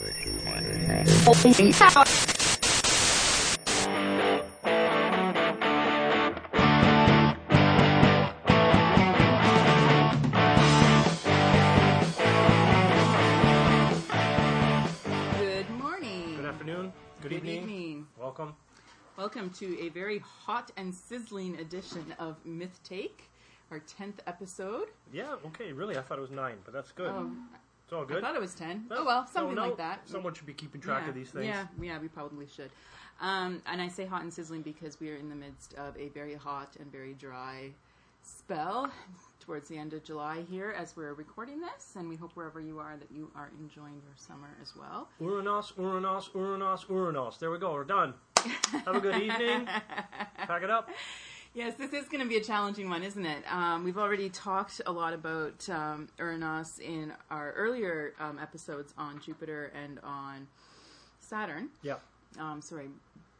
Good morning. Good afternoon. Good, Good evening. evening. Welcome. Welcome to a very hot and sizzling edition of Myth Take, our 10th episode. Yeah, okay, really, I thought it was nine, but that's good. Oh, it's all I thought it was 10. No, oh, well, something no, like that. Someone should be keeping track yeah, of these things. Yeah, yeah, we probably should. Um, and I say hot and sizzling because we are in the midst of a very hot and very dry spell towards the end of July here as we're recording this. And we hope wherever you are that you are enjoying your summer as well. Uranus, Uranus, Uranus, Uranus. There we go, we're done. Have a good evening. Pack it up. Yes, this is going to be a challenging one, isn't it? Um, we've already talked a lot about um, Uranus in our earlier um, episodes on Jupiter and on Saturn. Yeah. Um, sorry,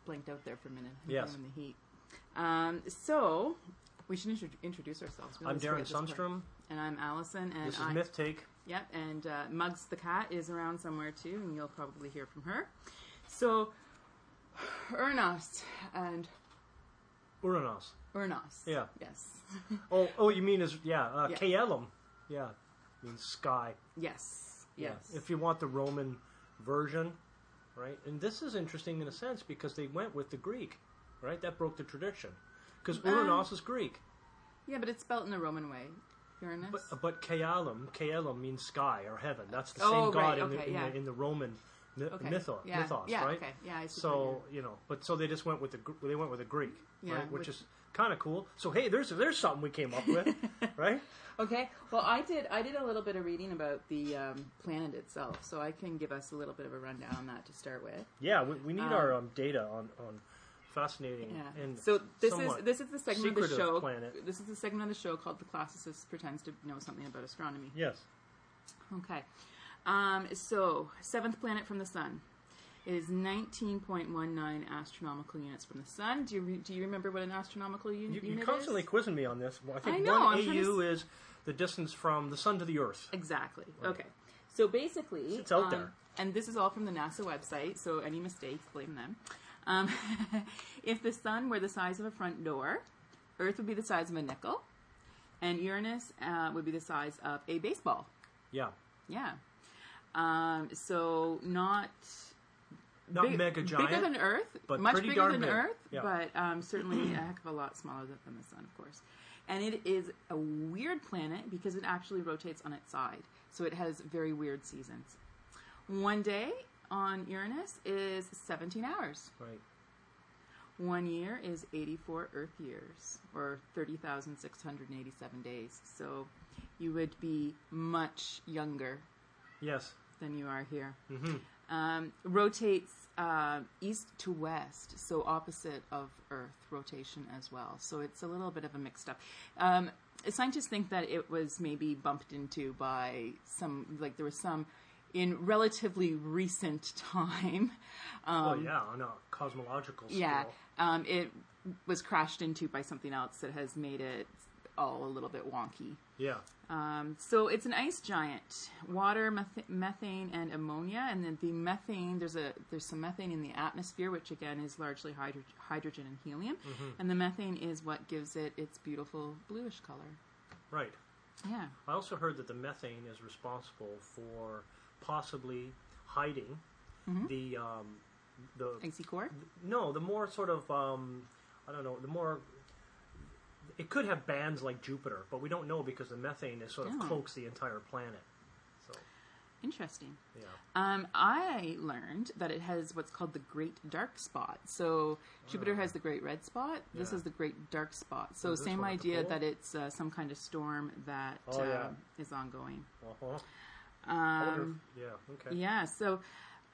blanked out there for a minute. I'm Yes. feeling the heat. Um, so we should intro- introduce ourselves. We I'm Darrin. Sunstrum. and I'm Alison, and This is I, Myth Take. Yep, and uh, Muggs the cat is around somewhere too, and you'll probably hear from her. So, Uranus and Uranus. Uranus. Yeah. Yes. Oh, oh, you mean is yeah, uh, Yeah. Caelum. Yeah, means sky. yes. Yeah. Yes. If you want the Roman version, right? And this is interesting in a sense because they went with the Greek, right? That broke the tradition. Because Um, Uranus is Greek. yeah, but it's spelt in the Roman way. Uranus. But, but Caelum, Caelum means sky or heaven. That's the Oh, same right, god in, the, in, yeah. the, in the Roman okay. mythos, yeah. mythos yeah, right? Okay. Yeah. I see So you know, but so they just went with the Gr- they went with the Greek, Yeah, right? Which which- is kind of cool. So hey, there's there's something we came up with, right? Okay. Well, I did. I did a little bit of reading about the um, planet itself, so I can give us a little bit of a rundown on that to start with. Yeah, we, we need Um, our um, data on on fascinating Yeah. and so this is this is the segment of the show. planet. This is the segment of the show called "The Classicist Pretends to Know Something About Astronomy." yes, Okay. Um, so seventh planet from the sun is 19.19 astronomical units from the sun. Do you re- do you remember what an astronomical you, unit is? you're is? constantly quizzing me on this. Well, I think I know, one I'm AU is the distance from the sun to the Earth. Exactly. Okay. So basically, It's out um, there. and this is all from the NASA website. So any mistakes, blame them. Um, if the sun were the size of a front door, Earth would be the size of a nickel, and Uranus uh, would be the size of a baseball. Yeah, Yeah. Um, so not not big- mega giant. bigger than Earth, but much bigger than big. Earth, Yeah. but um, certainly a heck of a lot smaller than, than the Sun, of course. And it is a weird planet because it actually rotates on its side, so it has very weird seasons. One day on Uranus is 17 hours. right. One year is 84 Earth years, or 30,687 days. So you would be much younger Yes. Than you are here. hmm Um, rotates uh, east to west, so opposite of Earth rotation as well. So it's a little bit of a mixed up. Um, scientists think that it was maybe bumped into by some, like there was some in relatively recent time. Um, oh yeah, on a cosmological scale. yeah, um, it was crashed into by something else that has made it all a little bit wonky. Yeah. Um, so it's an ice giant, water, meth- methane, and ammonia. And then the methane, there's a there's some methane in the atmosphere, which again is largely hydro- hydrogen and helium. And the methane is what gives it its beautiful bluish color. Right. Yeah. I also heard that the methane is responsible for possibly hiding Mm-hmm. the um, the Icy core. no the more sort of um, I don't know the more it could have bands like Jupiter, but we don't know because the methane is sort of Oh. cloaks the entire planet. So Interesting. yeah, Um, I learned that it has what's called the Great Dark Spot. So Jupiter has the Great Red Spot. This Yeah. is the Great Dark Spot. So Is this same one at the idea pole? that it's uh, some kind of storm that Oh, yeah. um, is ongoing. uh-huh. I wonder Um, if- yeah, okay. yeah. So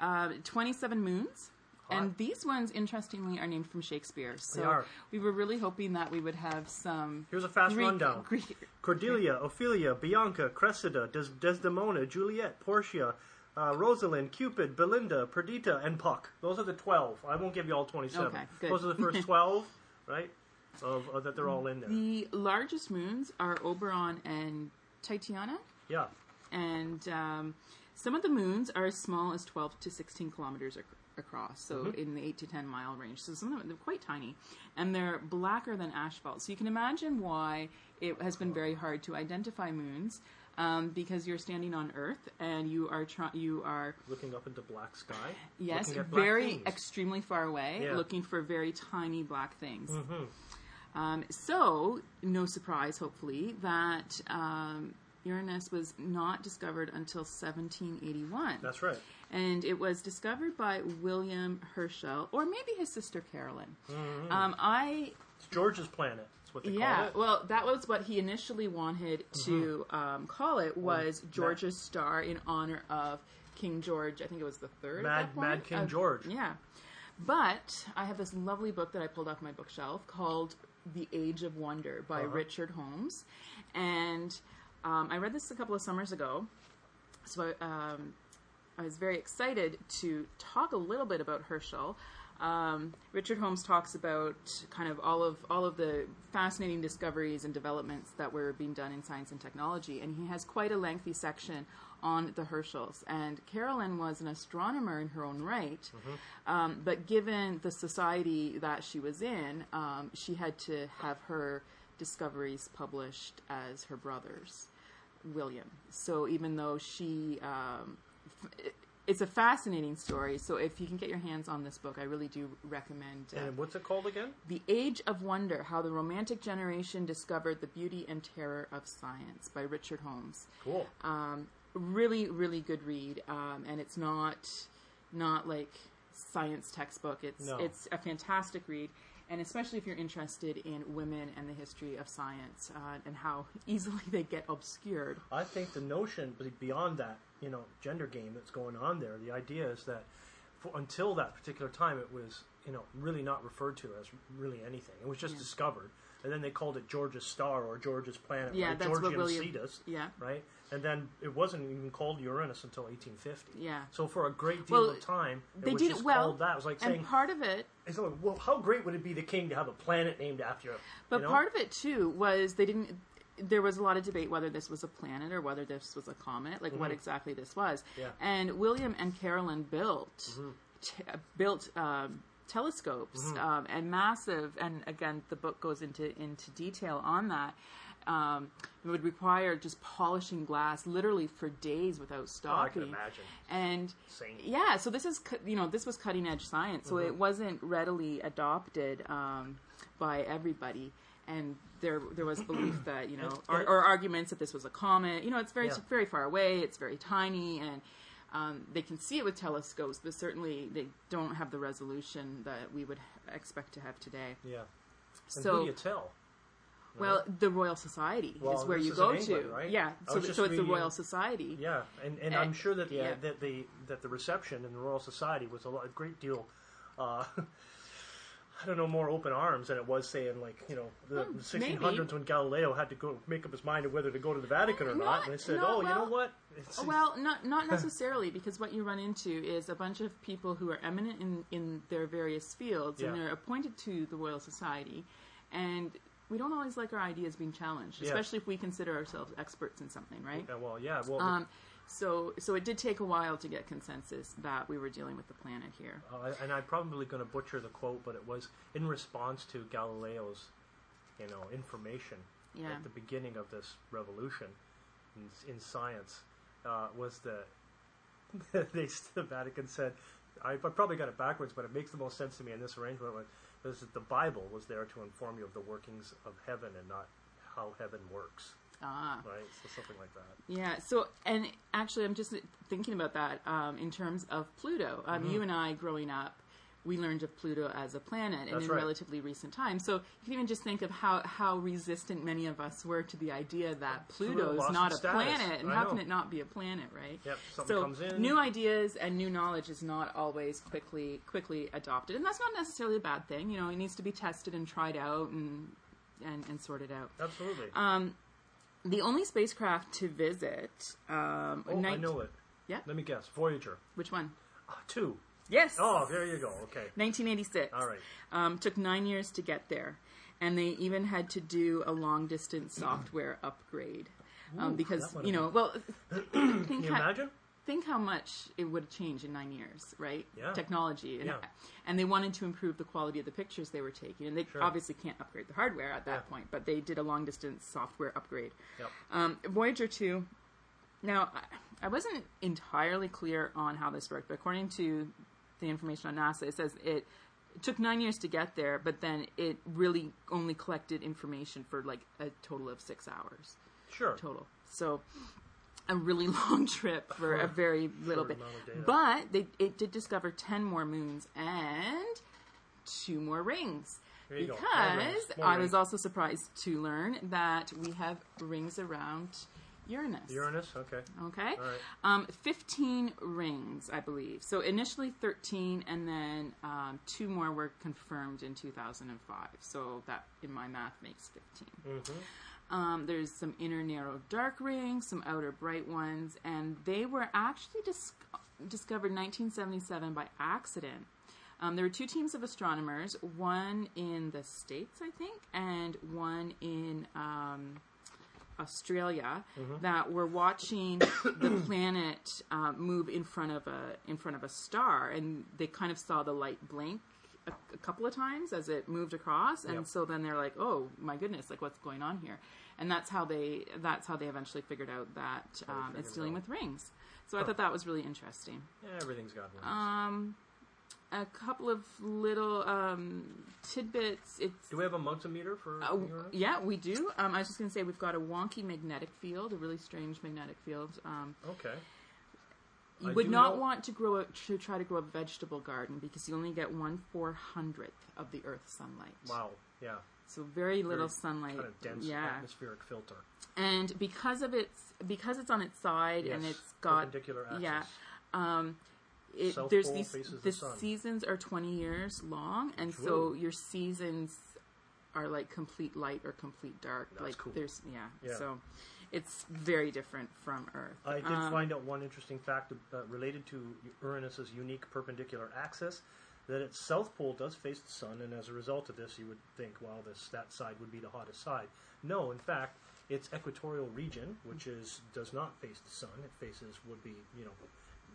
uh, 27 moons. Hot. And these ones, interestingly, are named from Shakespeare. So are. we were really hoping that we would have some Here's a fast Greek, rundown. Greek, Cordelia, Ophelia, Bianca, Cressida, Des- Desdemona, Juliet, Portia, uh, Rosalind, Cupid, Belinda, Perdita, and Puck. Those are the 12. I won't give you all 27. Okay, good. Those are the first 12, right? Of, of that they're all in there. The largest moons are Oberon and Titania. Yeah. and um, some of the moons are as small as 12 to 16 kilometers across, so Mm-hmm. in the 8 to 10 mile range. So some of them, they're quite tiny, and they're blacker than asphalt. So you can imagine why it has been very hard to identify moons. Um, because you're standing on Earth and you are try- you are Looking up into black sky. Yes, very things. extremely far away, Yeah. looking for very tiny black things. Mm-hmm. Um, so, no surprise, hopefully, that um, Uranus was not discovered until 1781. That's right. And it was discovered by William Herschel, or maybe his sister Carolyn. Mm-hmm. Um, I It's George's planet. That's what they yeah, call it. well, that was what he initially wanted to um, call it was George's star in honor of King George. I think it was the third. Mad-. Mad King George. Yeah, but I have this lovely book that I pulled off my bookshelf called "The Age of Wonder" by Uh-huh. Richard Holmes, and um, I read this a couple of summers ago. So um, I was very excited to talk a little bit about Herschel. Um, Richard Holmes talks about kind of all of all of the fascinating discoveries and developments that were being done in science and technology, and he has quite a lengthy section on the Herschels. And Carolyn was an astronomer in her own right, um, but given the society that she was in, um, she had to have her discoveries published as her brothers. William. So even though she, um, it's a fascinating story. So if you can get your hands on this book, I really do recommend. Uh, And what's it called again? the Age of Wonder: How the Romantic Generation Discovered the Beauty and Terror of Science by Richard Holmes. Cool. Um, really, really good read, um, and it's not not like science textbook. It's No. it's a fantastic read, and especially if you're interested in women and the history of science uh, and how easily they get obscured. I think the notion beyond that, you know, gender game that's going on there, the idea is that for, until that particular time, it was, you know, really not referred to as really anything. It was just Yeah. discovered. And then they called it George's star or George's planet, Yeah, right? that's what William- Cetus, Yeah, right? And then it wasn't even called Uranus until 1850. yeah. So for a great deal Well, of time, it They was did just it well, called that. It was like and saying, part of it it's like, well, how great would it be the king to have a planet named after him? But you know? part of it too was they didn't. There was a lot of debate whether this was a planet or whether this was a comet, like what exactly this was. Mm-hmm. Yeah. Mm-hmm. And William and Carolyn built t- built um, telescopes Mm-hmm. um, and massive. And again, the book goes into into detail on that. Um, it would require just polishing glass literally for days without Oh, I stopping. can imagine. And Insane. yeah, so this is you know this was cutting edge science, so it wasn't readily adopted um, by everybody, and there there was belief that you know or, or arguments that this was a comet. You know, it's very Yeah. very far away, it's very tiny, and um, they can see it with telescopes, but certainly they don't have the resolution that we would expect to have today. Yeah. And So who do you tell? well, the Royal Society Well, is where you is go England, to, right? yeah. So, was th- just so it's the Royal Society. Yeah, and, and Uh, I'm sure that the yeah. that the that the reception in the Royal Society was a, lot, a great deal. Uh, I don't know, more open arms than it was, say, in like you know the Hmm, 1600s when Galileo had to go make up his mind of whether to go to the Vatican or not, Not- and they said, "Oh, you know what? It's, Well, not not necessarily, because what you run into is a bunch of people who are eminent in, in their various fields, and they're appointed to the Royal Society, and we don't always like our ideas being challenged, Yeah. especially if we consider ourselves experts in something, right? yeah, well, yeah, well, Um, so so it did take a while to get consensus that we were dealing with the planet here. uh, and I'm probably going to butcher the quote, but it was in response to Galileo's, you know, information Yeah. at the beginning of this revolution in, in science uh, was that they the Vatican said I, I probably got it backwards, but it makes the most sense to me in this arrangement was, was that the Bible was there to inform you of the workings of heaven and not how heaven works, Ah. right? So something like that. Yeah. So, and actually, I'm just thinking about that um, in terms of Pluto. Um, Mm-hmm. You and I, growing up, we learned of Pluto as a planet, and That's in right. relatively recent times. So you can even just think of how how resistant many of us were to the idea that Pluto Pluto is not a status. planet, and I how know. can it not be a planet, right? Yep, something so comes in. new ideas and new knowledge is not always quickly quickly adopted, and that's not necessarily a bad thing. You know, it needs to be tested and tried out and and, and sorted out. Absolutely. Um, the only spacecraft to visit. Um, oh, I know it. Yeah? Let me guess. Voyager Which one? Ah, two. Yes. Oh, there you go. Okay. 1986. All right. Um, took nine years to get there, and they even had to do a long distance software upgrade. um, Ooh, because you know, well, Can you imagine? Think how much it would have changed in nine years, right? Yeah. Technology, and, Yeah. and they wanted to improve the quality of the pictures they were taking, and they Sure. obviously can't upgrade the hardware at that Yeah. point, but they did a long distance software upgrade. Yep. Um, Voyager 2. Now, I, wasn't entirely clear on how this worked, but according to the information on NASA, it says it, it took nine years to get there, but then it really only collected information for like a total of six hours Sure. total. So, a really long trip for a very little bit. amount of data. But they, it did discover 10 more moons and two more rings. More Because rings. More I rings. was also surprised to learn that we have rings around Uranus. Uranus. Okay. Okay. All right. Um, 15 rings, I believe. So initially 13, and then um, two more were confirmed in 2005. So that, in my math, makes 15. Mm-hmm. Um, there's some inner narrow dark rings, some outer bright ones, and they were actually dis- discovered 1977 by accident. Um, there were two teams of astronomers, one in the States, I think, and one in um, Australia, that were watching the planet uh, move in front of a in front of a star, and they kind of saw the light blink a, a couple of times as it moved across, and Yep. so then they're like, "Oh my goodness, like what's going on here?" And that's how they that's how they eventually figured out that um, it's dealing with rings. So I thought that was really interesting. Yeah, everything's got rings. Um, a couple of little um, tidbits. It's Do we have a Mugsimeter for uh, yeah, we do. Um, I was just going to say we've got a wonky magnetic field, a really strange magnetic field. Um, Okay. You I would not know- want to grow a, to try to grow a vegetable garden because you only get one four hundredth of the Earth's sunlight. Wow. Yeah. So very little Very sunlight. Kind of dense yeah, atmospheric filter. and because of its because it's on its side and Yes, it's got perpendicular axis. yeah. Um, it, South there's pole these faces the sun. seasons are 20 years long and so Whoa. your seasons are like complete light or complete dark That's like cool. there's yeah, Yeah. so it's very different from earth I did Um, find out one interesting fact uh, related to Uranus's unique perpendicular axis that its south pole does face the sun, and as a result of this, you would think, well, this that side would be the hottest side. No, in fact, its equatorial region, which is does not face the sun, it faces would be you know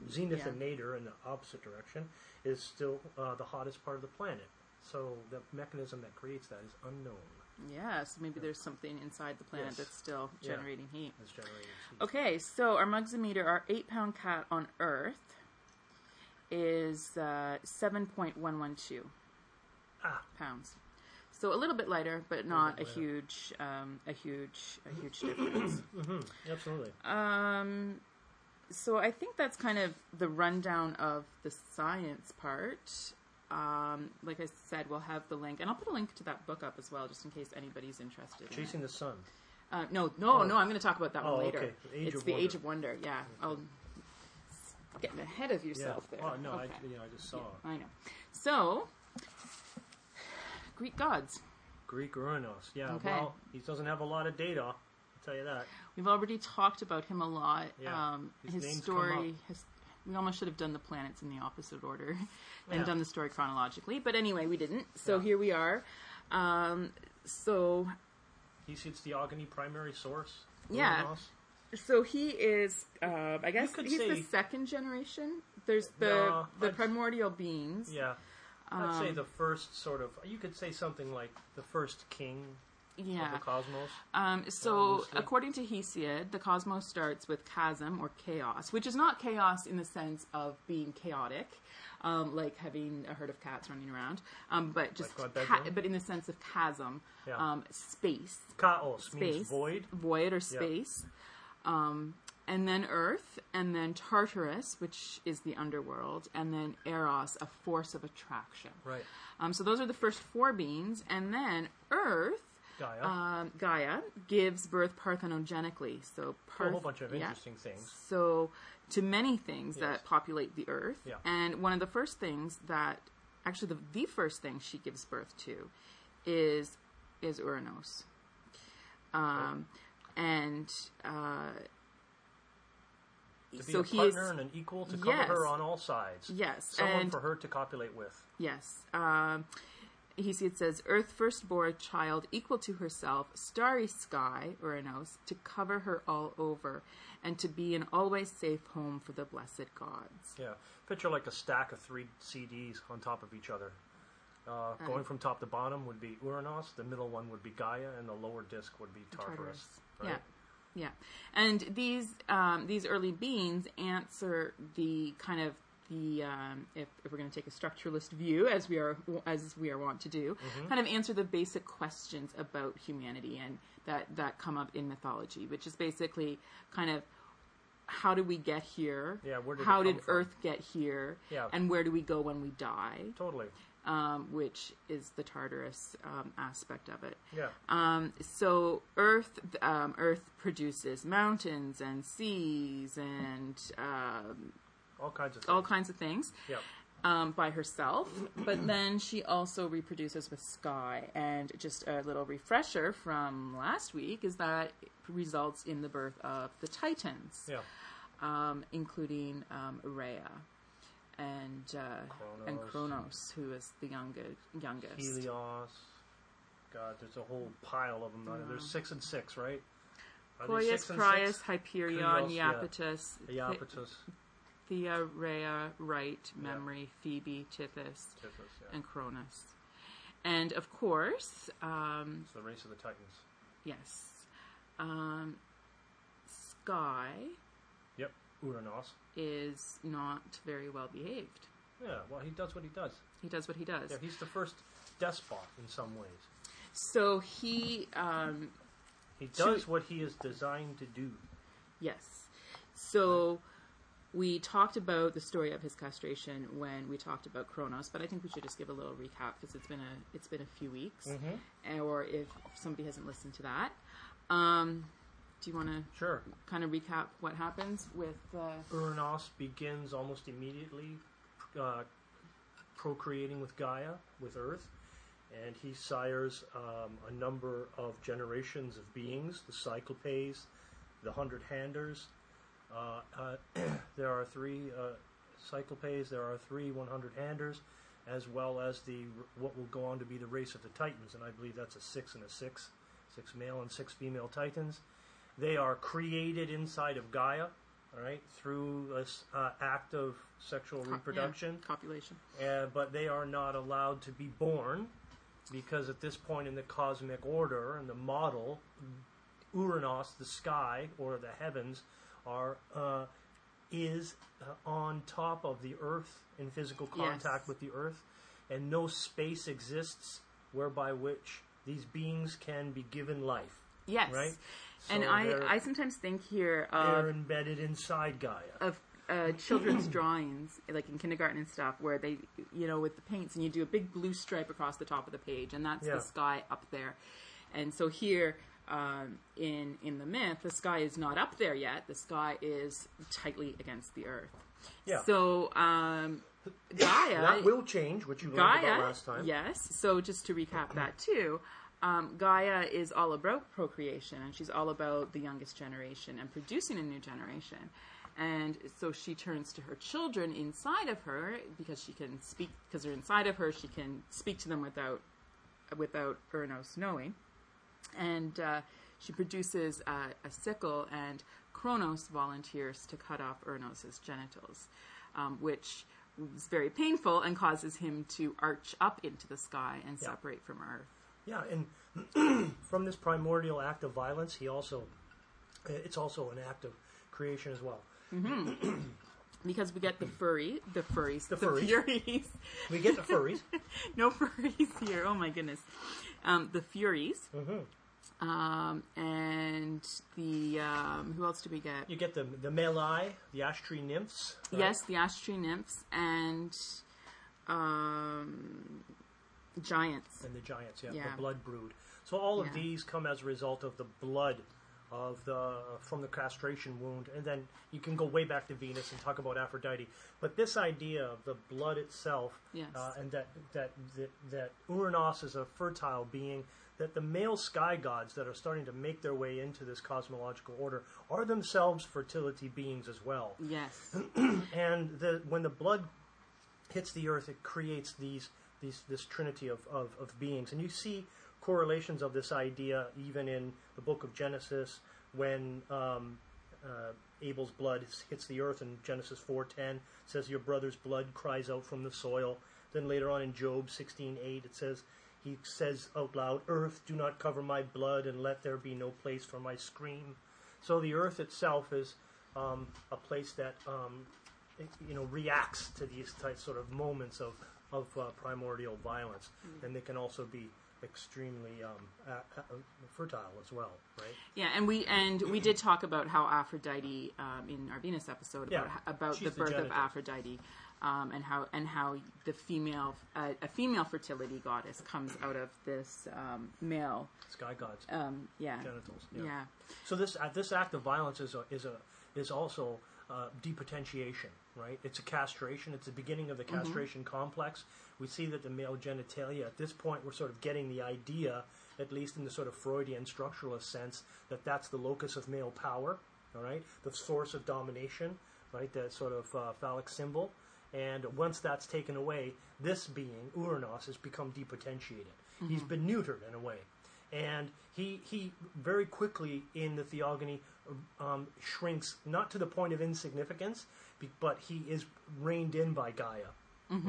zenith Yeah. and nadir in the opposite direction, is still uh, the hottest part of the planet. So the mechanism that creates that is unknown. Yeah so maybe there's something inside the planet Yes. that's still Yeah. generating heat It's generating heat. Okay, so our Mugsimeter, our eight pound cat on Earth, is uh, 7.112 Ah. pounds. So a little bit lighter, but not a lighter. huge, um, a huge, a huge difference. hmm Absolutely. um, so I think that's kind of the rundown of the science part. Um, like I said, we'll have the link, and I'll put a link to that book up as well, just in case anybody's interested. in. Chasing the sun. Uh, no, no, Oh. no. I'm going to talk about that Oh, one later. okay. It's the Wonder. Age of Wonder. Yeah, I'll getting ahead of yourself yeah. there. Oh no, Okay. I, you know, I just saw I know. So, Greek gods. Greek Uranus. Yeah. Okay. Well, he doesn't have a lot of data. I'll tell you that. We've already talked about him a lot. Yeah, Um, his his story. up. His, we almost should have done the planets in the opposite order and Yeah. done the story chronologically, but anyway, we didn't. So Yeah. here we are. Um, so He's the Theogony primary source. Yeah. Uranus. So he is, uh, I guess could he's the second generation. There's the No, the I'd- primordial beings. Yeah. I'd say Um, the first sort of. You could say something like the first king of Yeah. the cosmos. Um, so according to Hesiod, the cosmos starts with chasm or chaos, which is not chaos in the sense of being chaotic, um, like having a herd of cats running around, um, but just Like ca- but in the sense of chasm, Yeah. um, space, Chaos means space, void. void or space, um, and then Earth, and then Tartarus, which is the underworld, and then Eros, a force of attraction. Right. Um, so those are the first four beings, and then Earth. Gaia. Um, Gaia gives birth parthenogenically, so To a whole bunch of yeah. interesting things. So to many things Yes. that populate the earth, Yeah. and one of the first things that, actually, the the first thing she gives birth to, is is Uranos, um, and uh, To be so a he partner is and an equal to cover Yes. her on all sides. yes, Someone and for her to copulate with. Yes. Um, he it says Earth first bore a child equal to herself, starry sky, Uranos, to cover her all over, and to be an always safe home for the blessed gods. Yeah, picture like a stack of three CDs on top of each other. Uh, going from top to bottom would be Uranos, the middle one would be Gaia, and the lower disc would be Tartarus. Tartarus. Right? Yeah. Yeah, and these um, these early beings answer the kind of the um, if, if we're going to take a structuralist view as we are as we are wont to do, Mm-hmm. kind of answer the basic questions about humanity and that that come up in mythology, which is basically kind of how did we get here? Yeah, where did how did from? Earth get here? Yeah. and where do we go when we die? Totally. Um, which is the Tartarus um, aspect of it. Yeah. Um, so Earth, um, Earth produces mountains and seas and um, All kinds of things. all kinds of things Yeah. um, by herself. But then she also reproduces with sky. And just a little refresher from last week is that it results in the birth of the Titans, Yeah. um, including um, Rhea. And uh, and Kronos. Kronos, who is the younger, youngest. Helios. God, there's a whole pile of them. There's six and six, right? Are they Poius, six and six? Hyperion, Krios, yeah. Iapetus, Iapetus, Thea, Rhea, Right, Memory, Phoebe, Tithis, Tiphys, yeah. and Cronus. And of course, um, It's the race of the Titans. yes, um, Sky Yep. Uranos. is not very well behaved. Yeah, well, he does what he does. He does what he does. Yeah, he's the first despot in some ways. So he, um, He does we- what he is designed to do. yes. So we talked about the story of his castration when we talked about Kronos, but I think we should just give a little recap because it's been a it's been a few weeks, or if somebody hasn't listened to that. Um, do you want to Sure. kind of recap what happens with uh, Uranos begins almost immediately uh, procreating with Gaia, with Earth, and he sires um, a number of generations of beings the Cyclopes, the Hundred Handers. Uh, uh, there are three uh, Cyclopes, there are three 100 Handers, as well as the what will go on to be the race of the Titans, and I believe that's a six and a six, six male and six female Titans. They are created inside of Gaia, all right, through this uh, act of sexual reproduction, yeah, copulation? uh, but they are not allowed to be born because at this point in the cosmic order and the model, Uranus, the sky or the heavens, are uh, is uh, on top of the Earth in physical contact Yes. with the Earth, and no space exists whereby which these beings can be given life. Yes, Right? and I I sometimes think here They're embedded inside Gaia. of uh, children's drawings, like in kindergarten and stuff, where they, you know, with the paints, and you do a big blue stripe across the top of the page, and that's Yeah. the sky up there. And so here, um, in in the myth, the sky is not up there yet. The sky is tightly against the earth. Yeah. So um, Gaia, that will change, which you learned Gaia, about last time. yes. So just to recap that too, um, Gaia is all about procreation, and she's all about the youngest generation and producing a new generation. And so she turns to her children inside of her because she can speak because they're inside of her. She can speak to them without without Uranos knowing, and uh, she produces a, a sickle, and Kronos volunteers to cut off Uranos's genitals, um, which is very painful and causes him to arch up into the sky and Yeah. separate from Earth. Yeah, and from this primordial act of violence, he also it's also an act of creation as well. Because we get the furry, the furries, the, furries. furies. We get the furries. no furries here. Oh my goodness. Um, the Furies. Um, and the um, who else do we get? you get the the Meliae, the ash tree nymphs. right? Yes, the ash tree nymphs and um, giants. and the giants. Yeah, Yeah. the blood brood. So all of Yeah. these come as a result of the blood of the from the castration wound, and then you can go way back to Venus and talk about Aphrodite. But this idea of the blood itself, Yes. uh, and that that that, that Uranus is a fertile being. That the male sky gods that are starting to make their way into this cosmological order are themselves fertility beings as well. Yes. and the, when the blood hits the earth, it creates these these this trinity of, of, of beings, and you see correlations of this idea even in the book of Genesis when um, uh, Abel's blood hits the earth in Genesis 4:10 says your brother's blood cries out from the soil. Then later on in Job 16:8 it says he says out loud, "Earth, do not cover my blood, and let there be no place for my scream." So the earth itself is um, a place that um, it, you know reacts to these types sort of moments of of uh, primordial violence, and they can also be extremely um, fertile as well, right? Yeah, and we and we did talk about how Aphrodite um, in our Venus episode about Yeah, about the the birth of. Aphrodite, um, and how and how the female uh, a female fertility goddess comes out of this um, male. Sky gods, Um, yeah, genitals. yeah, So this uh, this act of violence is a, is a is also uh, depotentiation, right? It's a castration. It's the beginning of the castration complex. We see that the male genitalia at this point we're sort of getting the idea, at least in the sort of Freudian structuralist sense, that that's the locus of male power, all right, the source of domination, right, that sort of uh, phallic symbol. And once that's taken away, this being Uranus has become depotentiated. He's been neutered in a way and he he very quickly in the theogony um, shrinks not to the point of insignificance, but he is reined in by Gaia,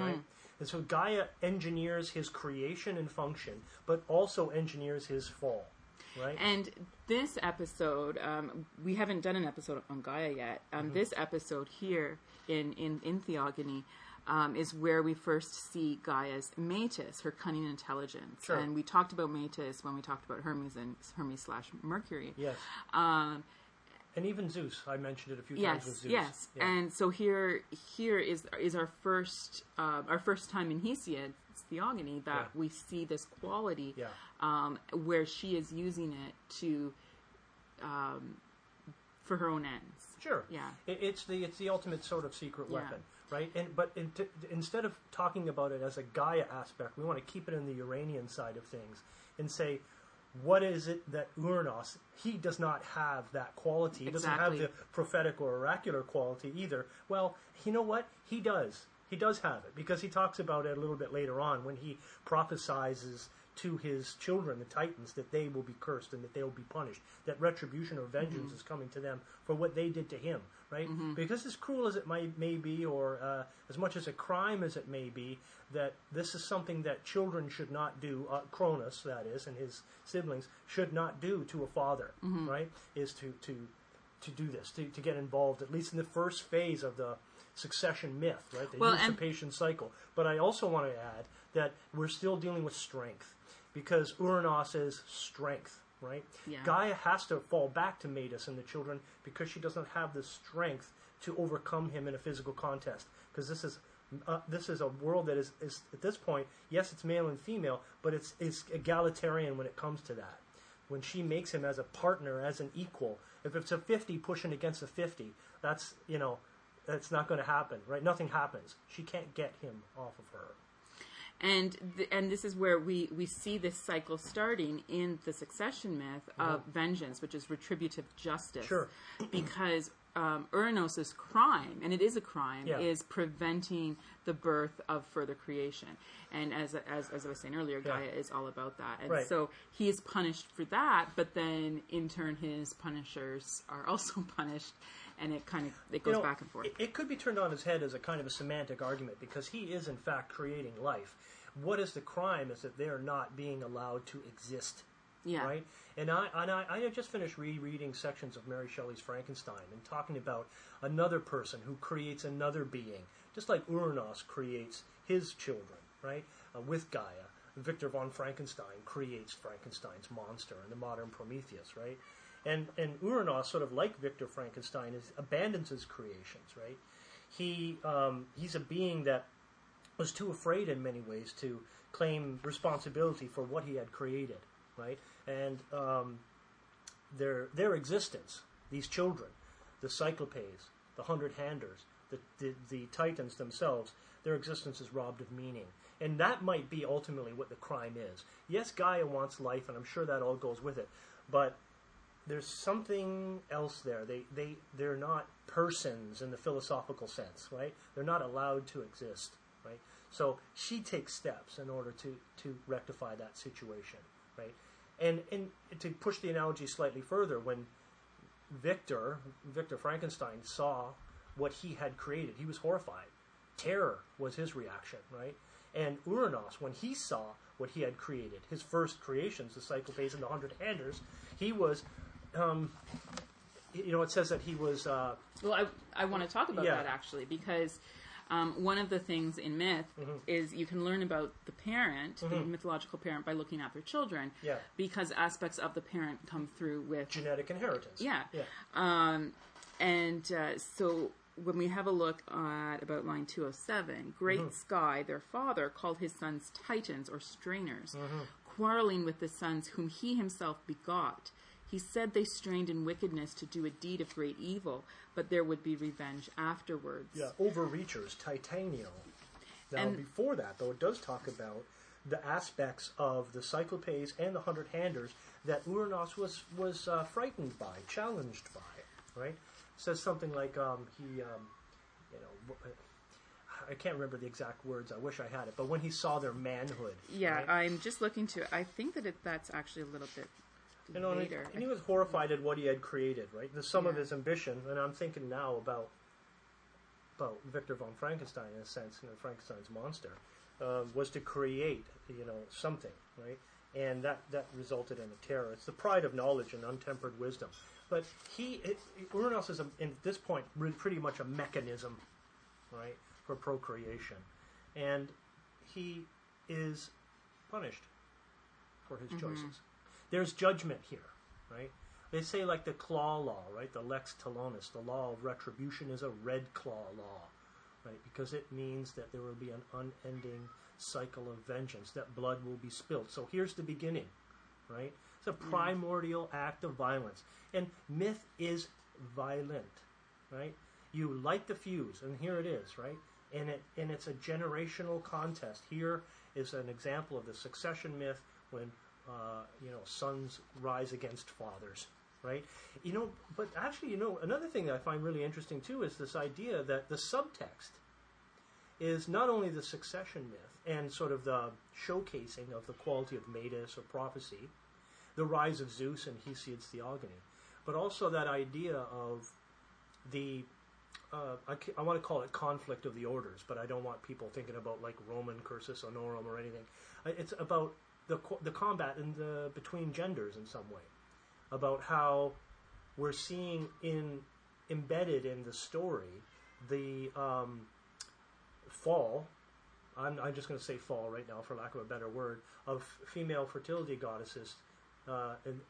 right? And so Gaia engineers his creation and function, but also engineers his fall, right? And this episode, um, we haven't done an episode on Gaia yet. Um, Mm-hmm. This episode here in in in Theogony. Um, is where we first see Gaia's Metis, her cunning intelligence, Sure. and we talked about Metis when we talked about Hermes and Hermes slash Mercury. yes, Um, and even Zeus, I mentioned it a few times with yes, Zeus. yes, Yeah. and so here, here is is our first uh, our first time in Hesiod's Theogony that Yeah. we see this quality, Yeah. um, where she is using it to um, for her own ends. Sure. Yeah. It, it's the it's the ultimate sort of secret weapon, right? And but in t- instead of talking about it as a Gaia aspect, we want to keep it in the Uranian side of things and say, what is it that Uranus? He does not have that quality. He doesn't have the prophetic or oracular quality either. Well, you know what? He does. He does have it because he talks about it a little bit later on when he prophesizes to his children, the Titans, that they will be cursed and that they will be punished. That retribution or vengeance Mm-hmm. is coming to them for what they did to him, right? Because as cruel as it might may be, or uh, as much as a crime as it may be, that this is something that children should not do. Uh, Cronus, that is, and his siblings should not do to a father, Mm-hmm. right? Is to to to do this, to, to get involved, at least in the first phase of the succession myth, right? The Well, usurpation cycle. But I also want to add that we're still dealing with strength because Uranus is strength, right? Yeah. Gaia has to fall back to Metis and the children because she doesn't have the strength to overcome him in a physical contest. Because this is uh, this is a world that is, is at this point, yes, it's male and female, but it's it's egalitarian when it comes to that. When she makes him as a partner, as an equal, if it's a fifty pushing against a fifty, that's you know, that's not going to happen, right? Nothing happens. She can't get him off of her. And th- and this is where we we see this cycle starting in the succession myth of vengeance, which is retributive justice. Sure. because um, Uranos's crime, and it is a crime, Yeah. is preventing the birth of further creation. And as as, as I was saying earlier, Yeah. Gaia is all about that. And Right. so he is punished for that, but then in turn his punishers are also punished, and it kind of it goes You know, back and forth. It, it could be turned on his head as a kind of a semantic argument because he is in fact creating life. What is the crime is that they are not being allowed to exist. yeah. Right? And I and I, I just finished rereading sections of Mary Shelley's Frankenstein and talking about another person who creates another being, just like Uranus creates his children, right? Uh, with Gaia. Victor von Frankenstein creates Frankenstein's monster and the modern Prometheus, right? And and Uranus, sort of like Victor Frankenstein, is abandons his creations, right? He um, he's a being that was too afraid in many ways to claim responsibility for what he had created, right? And um, their their existence, these children, the Cyclopes, the Hundred Handers, the, the the Titans themselves, their existence is robbed of meaning, and that might be ultimately what the crime is. Yes, Gaia wants life, and I'm sure that all goes with it, but there's something else there. They they they're not persons in the philosophical sense, right? They're not allowed to exist, right? So she takes steps in order to to rectify that situation, right? And and to push the analogy slightly further, when Victor Victor Frankenstein saw what he had created, he was horrified. Terror was his reaction, right? And Uranos, when he saw what he had created, his first creations, the Cyclopes and the Hundred Handers, he was, um, you know, it says that he was. Uh, Well, I, I want to talk about Yeah. that actually because um, one of the things in myth Mm-hmm. is you can learn about the parent, the mythological parent, by looking at their children. Yeah. Because aspects of the parent come through with genetic inheritance. Yeah. Yeah. Um, and uh, so when we have a look at about line 207, Great Mm-hmm. Sky, their father, called his sons Titans or strainers, Mm-hmm. quarreling with the sons whom he himself begot. He said they strained in wickedness to do a deed of great evil, but there would be revenge afterwards. Yeah, overreachers, Titanio. Now, And- before that, though, it does talk about the aspects of the Cyclopes and the Hundred Handers that Uranos was was uh, frightened by, challenged by. Right? says something like um, he, um, you know, I can't remember the exact words. I wish I had it, but when he saw their manhood. Yeah, right? I'm just looking to. I think that it, that's actually a little bit You know, and, he, and he was horrified at what he had created, right? The sum of his ambition, and I'm thinking now about about Victor von Frankenstein in a sense, you know, Frankenstein's monster, um, was to create, you know, something, right? And that that resulted in a terror. It's the pride of knowledge and untempered wisdom. But he, it, Uranos is, a, at this point, pretty much a mechanism, right, for procreation, and he is punished for his choices. There's judgment here, right? They say like the claw law, right? The lex talionis, the law of retribution is a red claw law, right? Because it means that there will be an unending cycle of vengeance, that blood will be spilled. So here's the beginning, right? It's a primordial act of violence. And myth is violent, right? You light the fuse, and here it is, right? And it and it's a generational contest. Here is an example of the succession myth when uh, you know sons rise against fathers, right? You know, but actually, you know, another thing that I find really interesting too is this idea that the subtext is not only the succession myth and sort of the showcasing of the quality of Metis or prophecy, the rise of Zeus and Hesiod's theogony, but also that idea of the uh, I, I want to call it conflict of the orders, but I don't want people thinking about like Roman cursus honorum or anything. It's about the the combat in the between genders in some way, about how we're seeing in embedded in the story the um, fall. I'm, I'm just going to say fall right now, for lack of a better word, of female fertility goddesses uh, and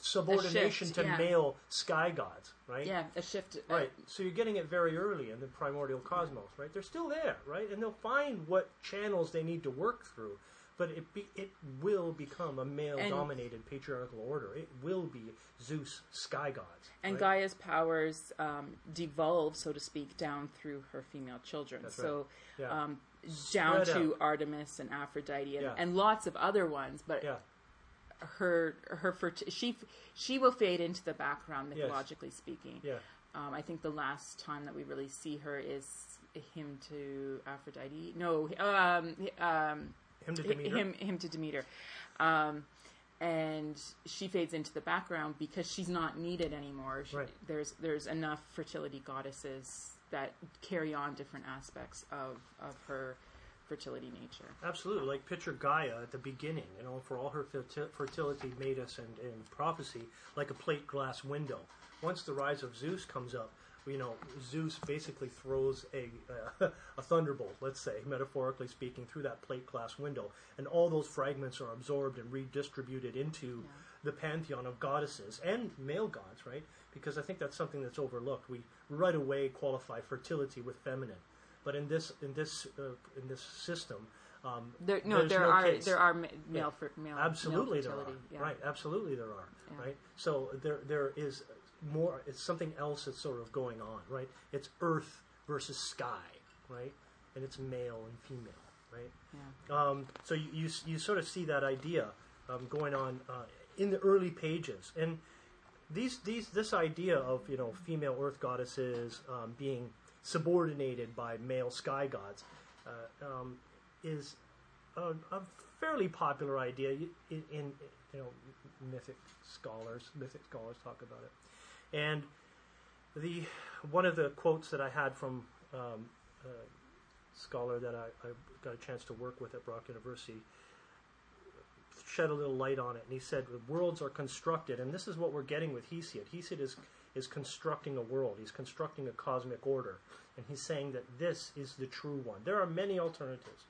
subordination shift, to yeah. male sky gods, right? yeah, a shift. uh, Right. So you're getting it very early in the primordial cosmos, right? They're still there, right? And they'll find what channels they need to work through. But it be, it will become a male-dominated patriarchal order. It will be Zeus, sky gods. And right? Gaia's powers um, devolve, so to speak, down through her female children. That's so Yeah. um, down Spread to out. Artemis and Aphrodite and, Yeah. and lots of other ones. But yeah. her her ferti- she she will fade into the background Yes. mythologically speaking. Yeah. Um, I think the last time that we really see her is hymn to Aphrodite. No, um, um, Hymn to Demeter. hymn hymn to Demeter. Um, and she fades into the background because she's not needed anymore. She, Right. There's there's enough fertility goddesses that carry on different aspects of of her fertility nature. Absolutely, like picture Gaia at the beginning, you know, for all her ferti- fertility, Metis, and, and prophecy, like a plate glass window. Once the rise of Zeus comes up, you know, Zeus basically throws a uh, a thunderbolt, let's say, metaphorically speaking, through that plate glass window, and all those fragments are absorbed and redistributed into the pantheon of goddesses and male gods, right? Because I think that's something that's overlooked. We right away qualify fertility with feminine, but in this in this uh, in this system, um, There, no, there no are case. there are male Yeah. for male Absolutely, male there are. Yeah. Right, absolutely, there are. Yeah. Right. So there, there is more. It's something else that's sort of going on. Right. It's Earth versus sky. Right. And it's male and female. Right. Yeah. Um, so you, you you sort of see that idea um, going on uh, in the early pages, and these these this idea of you know female Earth goddesses um, being subordinated by male sky gods uh, um, is a, a fairly popular idea in, in you know mythic scholars. Mythic scholars talk about it, and the one of the quotes that I had from um, a scholar that I, I got a chance to work with at Brock University shed a little light on it, and he said the worlds are constructed, and this is what we're getting with Hesiod. Hesiod is is constructing a world. He's constructing a cosmic order, and he's saying that this is the true one. There are many alternatives.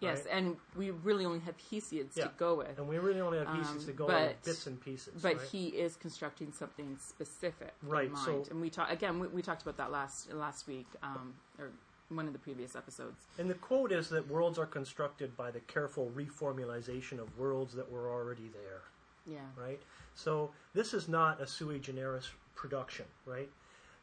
Yes, right? and we really only have Hesiod's Yeah. to go with. And we really only have pieces Um, to go but- in bits and pieces. But right? he is constructing something specific Right, so- and we talked again. We, we talked about that last last week, um, or one of the previous episodes. And the quote is that worlds are constructed by the careful reformulation of worlds that were already there, Yeah, right? So this is not a sui generis production, right?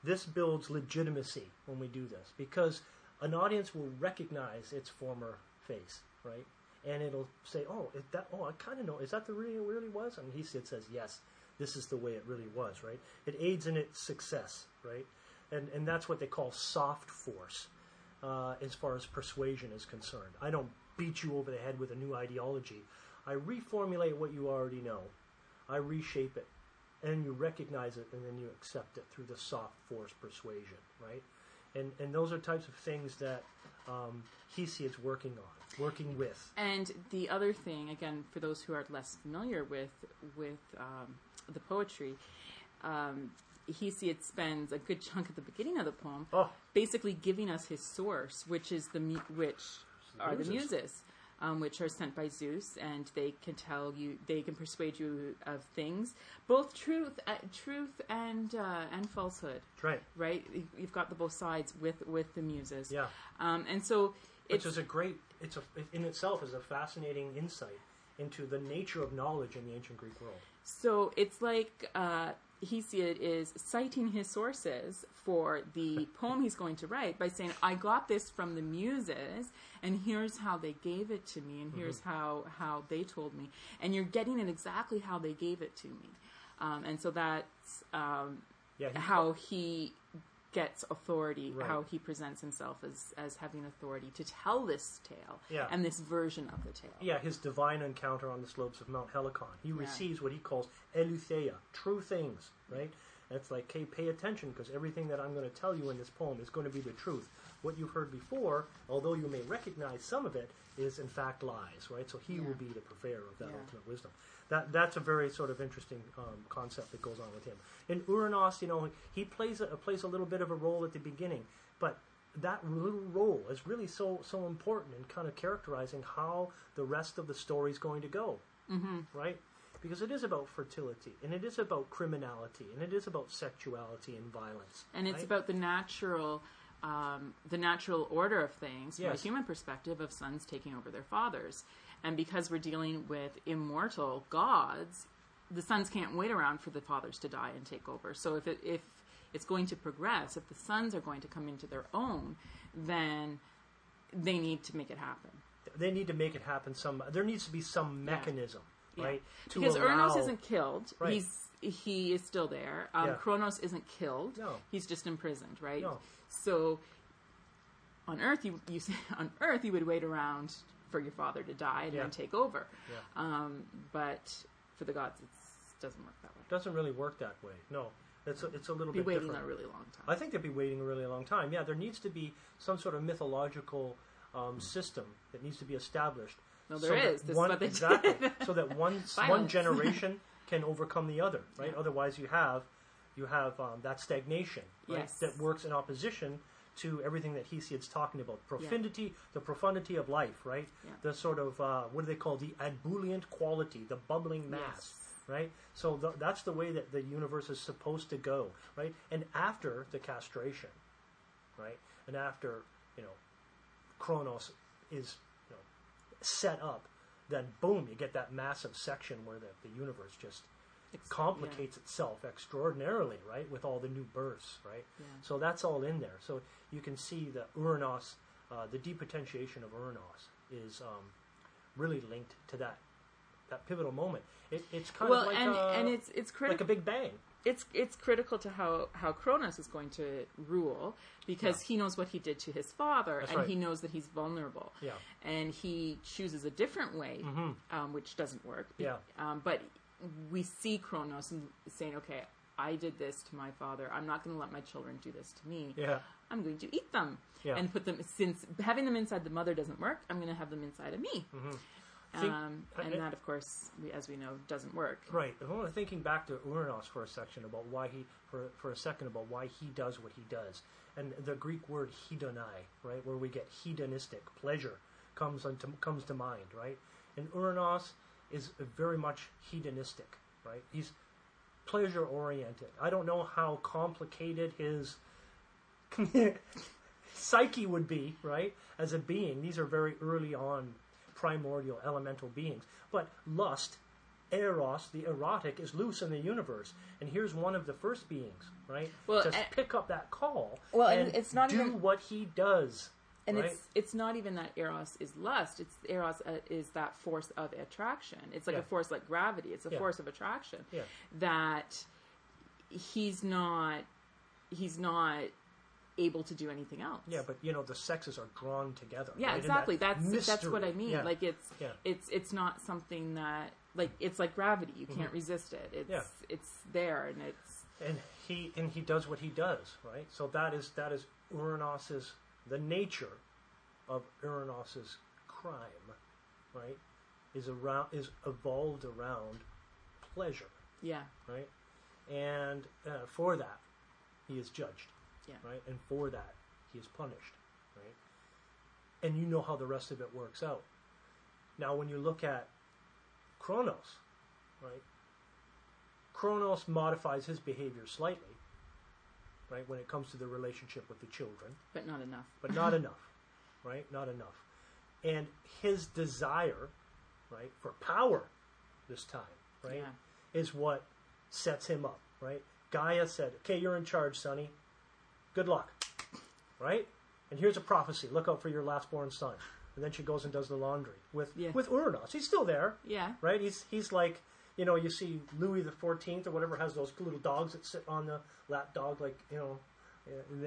This builds legitimacy when we do this because an audience will recognize its former face, right? And it'll say, "Oh, it, that oh, I kind of know. Is that the really it really was?" And he says, "Yes, this is the way it really was." Right? It aids in its success, right? And and that's what they call soft force, uh, as far as persuasion is concerned. I don't beat you over the head with a new ideology. I reformulate what you already know. I reshape it, and you recognize it, and then you accept it through the soft force persuasion, right? And and those are types of things that um, Hesiod's working on, working with. and the other thing, again, for those who are less familiar with with um, the poetry, um, Hesiod spends a good chunk at the beginning of the poem Oh, basically giving us his source, which is the mu- which are the muses. Um, which are sent by Zeus, and they can tell you, they can persuade you of things, both truth, uh, truth and uh, and falsehood. right. Right, You- you've got the both sides with with the muses. Yeah, Um, and so which it's is a great. It's a in itself is a fascinating insight into the nature of knowledge in the ancient Greek world. So it's like uh, Hesiod is citing his sources for the poem he's going to write by saying, "I got this from the muses, and here's how they gave it to me, and here's how how they told me, and you're getting it exactly how they gave it to me." Um, and so that's um, Yeah, he, how he gets authority, Right. how he presents himself as as having authority to tell this tale Yeah. and this version of the tale. yeah, his divine encounter on the slopes of Mount Helicon. He receives what he calls eleutheia, true things, right? And it's like, hey, pay attention because everything that I'm going to tell you in this poem is going to be the truth. What you've heard before, although you may recognize some of it, is in fact lies, right? So he Yeah. will be the purveyor of that Yeah. ultimate wisdom. That that's a very sort of interesting um, concept that goes on with him. In Uranus, you know, he plays a plays a little bit of a role at the beginning, but that little role is really so so important in kind of characterizing how the rest of the story is going to go, mm-hmm. right? Because it is about fertility, and it is about criminality, and it is about sexuality and violence, and it's right? about the natural um, the natural order of things from a human perspective of sons taking over their fathers and because we're dealing with immortal gods the sons can't wait around for the fathers to die and take over so if it, if it's going to progress if the sons are going to come into their own then they need to make it happen. they need to make it happen. Some there needs to be some mechanism, Yeah. right? Because allow, Uranos isn't killed. Right. He's he is still there. Um, Yeah. Kronos isn't killed. No. He's just imprisoned, right? No. So on Earth, you you on Earth you would wait around for your father to die and Yeah. then take over. Yeah. Um, but for the gods, it doesn't work that way. It doesn't really work that way. No, it's a, it's a little Be bit waiting different. a really long time. I think they'd be waiting a really long time. Yeah, there needs to be some sort of mythological um, system that needs to be established. No, so there that is. This is one, what they exactly. so that one one generation can overcome the other, right? Yeah. Otherwise, you have you have um, that stagnation, right? Yes. That works in opposition to everything that Hesiod's talking about. Profundity, the profundity of life, right? Yeah. The sort of uh, what do they call the ebullient quality, the bubbling mass Yes. right? So th- that's the way that the universe is supposed to go, right? And after the castration, right, and after you know, Kronos is you know set up, then boom, you get that massive section where the, the universe just Ex- complicates itself extraordinarily, right, with all the new births, right? Yeah. So that's all in there. So you can see that Uranus, uh, the depotentiation of Uranus, is um, really linked to that that pivotal moment. It, it's kind Well, of like and a, and it's it's like critical. a big bang. it's it's critical to how how Kronos is going to rule because Yeah. he knows what he did to his father, That's and right. he knows that he's vulnerable. Yeah. and he chooses a different way, um, which doesn't work. Yeah. um, but we see Kronos saying, "Okay, I did this to my father. I'm not going to let my children do this to me. Yeah. I'm going to eat them Yeah. and put them. Since having them inside the mother doesn't work, I'm going to have them inside of me." Think- Um, and that, of course, we, as we know, doesn't work. Right. I'm thinking back to Uranos for a section about why he for for a second about why he does what he does, and the Greek word hedonai, right, where we get hedonistic pleasure comes unto, comes to mind, right? And Uranos is very much hedonistic, right? He's pleasure oriented. I don't know how complicated his psyche would be, right? As a being, these are very early on primordial elemental beings. But lust, eros, the erotic, is loose in the universe, and here's one of the first beings, right? Well, to and- pick up that call. Well, and and it's not do even- what he does. And right? it's it's not even that eros is lust. It's eros uh, is that force of attraction. It's like Yeah. a force like gravity. It's a Yeah. force of attraction Yeah. that he's not he's not able to do anything else. Yeah, but you know the sexes are drawn together. Yeah, right? Exactly. that That's that's what I mean. Like it's it's it's not something that like it's like gravity. You can't resist it. It's Mm-hmm. It's there and it's and he and he does what he does, right? So that is that is Uranos's the nature of Uranos's crime, right? Is around is evolved around pleasure, yeah. right? And uh, for that, he is judged, Yeah. right? And for that, he is punished, right? And you know how the rest of it works out. Now, when you look at Kronos, right? Kronos modifies his behavior slightly, right, when it comes to the relationship with the children, But not enough. but not enough, right? Not enough. And his desire, right, for power this time, right, Yeah. is what sets him up, right? Gaia said, okay, you're in charge, Sonny. Good luck, right? And here's a prophecy look out for your last born son. And then she goes and does the laundry with, Yeah. with Uranos. He's still there, Yeah. right? He's he's like you know you see Louis the Fourteenth or whatever has those little dogs that sit on the lap dog like you know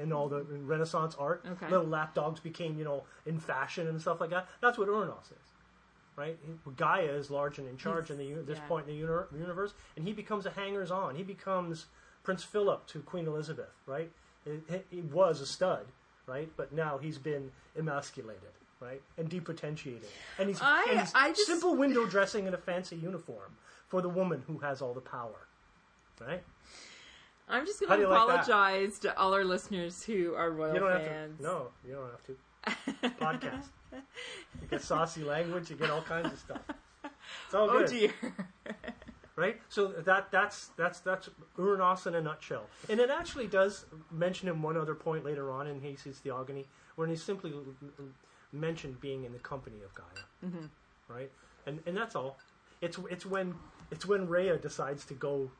in, all the Renaissance art. Okay. Little lap dogs became you know in fashion and stuff like that. That's what Uranos is, right? Gaia is large and in charge He's- in the this yeah. point in the uni- universe, and he becomes a hangers on. He becomes Prince Philip to Queen Elizabeth, right? He was a stud, right? But now he's been emasculated. Right and depotentiated, and he's, I- and he's I just- simple window dressing in a fancy uniform for the woman who has all the power. Right? I'm just going to you like apologize to all our listeners who are royal You don't have fans. to. No, you don't have to. Podcast. You get saucy language. You get all kinds of stuff. It's all Oh good, dear. right? So that that's that's that's Uranos in a nutshell, and it actually does mention him one other point later on in Hesiod's Theogony, when he simply mentioned being in the company of Gaia, mm-hmm. right? And and that's all. It's it's when it's when Rhea decides to go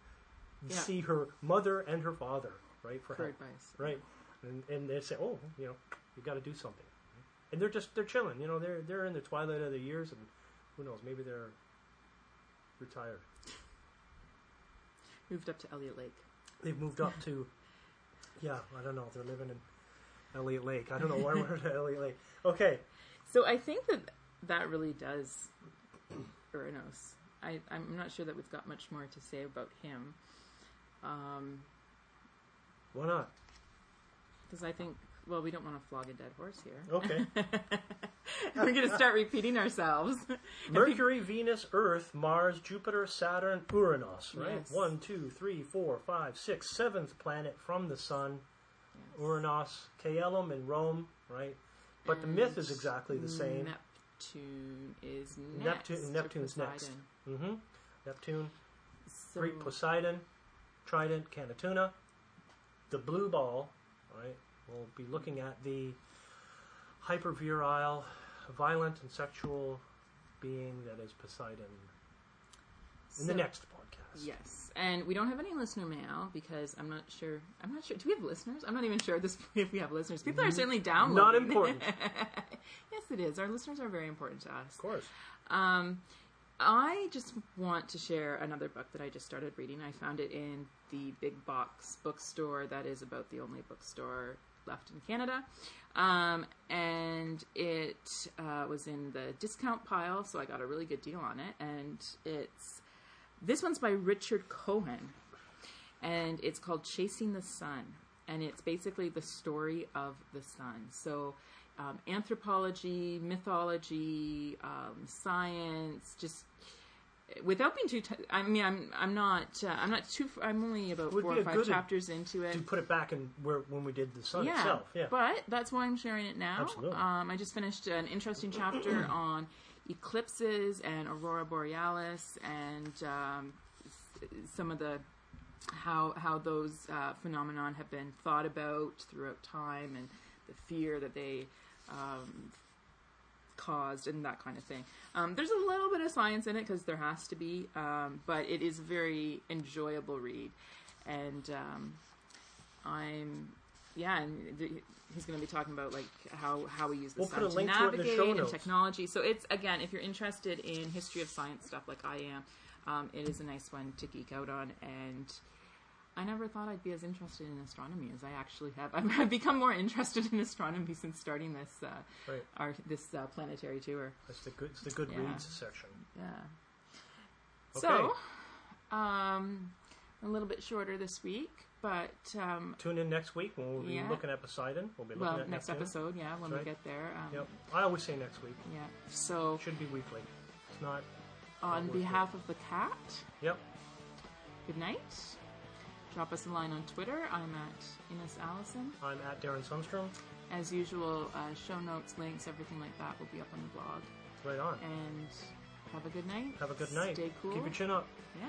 Yeah. see her mother and her father, right? For For help. advice. right? And, and they say, "Oh, you know, you got to do something." And they're just they're chilling, you know. They're they're in the twilight of their years, and who knows? Maybe they're retired. Moved up to Elliot Lake. They've moved up to, yeah, I don't know. They're living in Elliot Lake. I don't know why we're at Elliot Lake. Okay, So I think that that really does Uranos. I, I'm not sure that we've got much more to say about him. Um, why not? because I think, well, we don't want to flog a dead horse here. Okay, We're going to start repeating ourselves. Mercury, Venus, Earth, Mars, Jupiter, Saturn, Uranus. Right? Yes. One, two, three, four, five, six, seventh planet from the Sun. Uranus, Caelum in Rome, right? But the myth is exactly the same. Neptune is next. Neptune- Neptune's next. Poseidon. hmm Neptune, So, Greek Poseidon, Trident, Canatuna, the blue ball, right? We'll be looking at the hypervirile, violent, and sexual being that is Poseidon in the next podcast. Yes, and we don't have any listener mail because I'm not sure. I'm not sure. Do we have listeners? I'm not even sure at this point if we have listeners. People are certainly downloading. Not important. yes, it is. Our listeners are very important to us. Of course. Um, I just want to share another book that I just started reading. I found it in the big box bookstore that is about the only bookstore left in Canada. Um, and it uh, was in the discount pile, so I got a really good deal on it. And it's this one's by Richard Cohen, and it's called Chasing the Sun, and it's basically the story of the sun. So. Um, anthropology, mythology, um, science, just without being too. T- I mean, I'm I'm not uh, I'm not too. I'm only about Would four or five chapters into it. To put it back in where when we did the sun yeah, itself. Yeah. but that's why I'm sharing it now. Absolutely. Um, I just finished an interesting chapter on eclipses and aurora borealis and um, some of the how how those uh, phenomenon have been thought about throughout time and the fear that they um, caused and that kind of thing. Um, there's a little bit of science in it because there has to be, um, but it is a very enjoyable read, and um, I'm yeah, and th- he's going to be talking about like how how we use the We'll sun put a to link to it in the navigate show and notes. technology. So it's again, if you're interested in history of science stuff like I am, um, it is a nice one to geek out on and. I never thought I'd be as interested in astronomy as I actually have. I've, I've become more interested in astronomy since starting this uh, Right. our this uh, planetary tour. That's the good. It's the good Yeah. reads section. Yeah. Okay. So, um, a little bit shorter this week, but um, Tune in next week when we'll be Yeah. looking at Poseidon. We'll be looking well, at next Neptune. episode, yeah, when That's we right. get there. Um, Yep. I always say next week. Yeah. So, It should be weekly. It's not. on behalf of the cat, Yep. good night. Drop us a line on Twitter. I'm at Innes Alison. I'm at Darrin Sunstrum. As usual, uh, show notes, links, everything like that will be up on the blog. Right on. And have a good night. Have a good night. Stay cool. Keep your chin up. Yeah.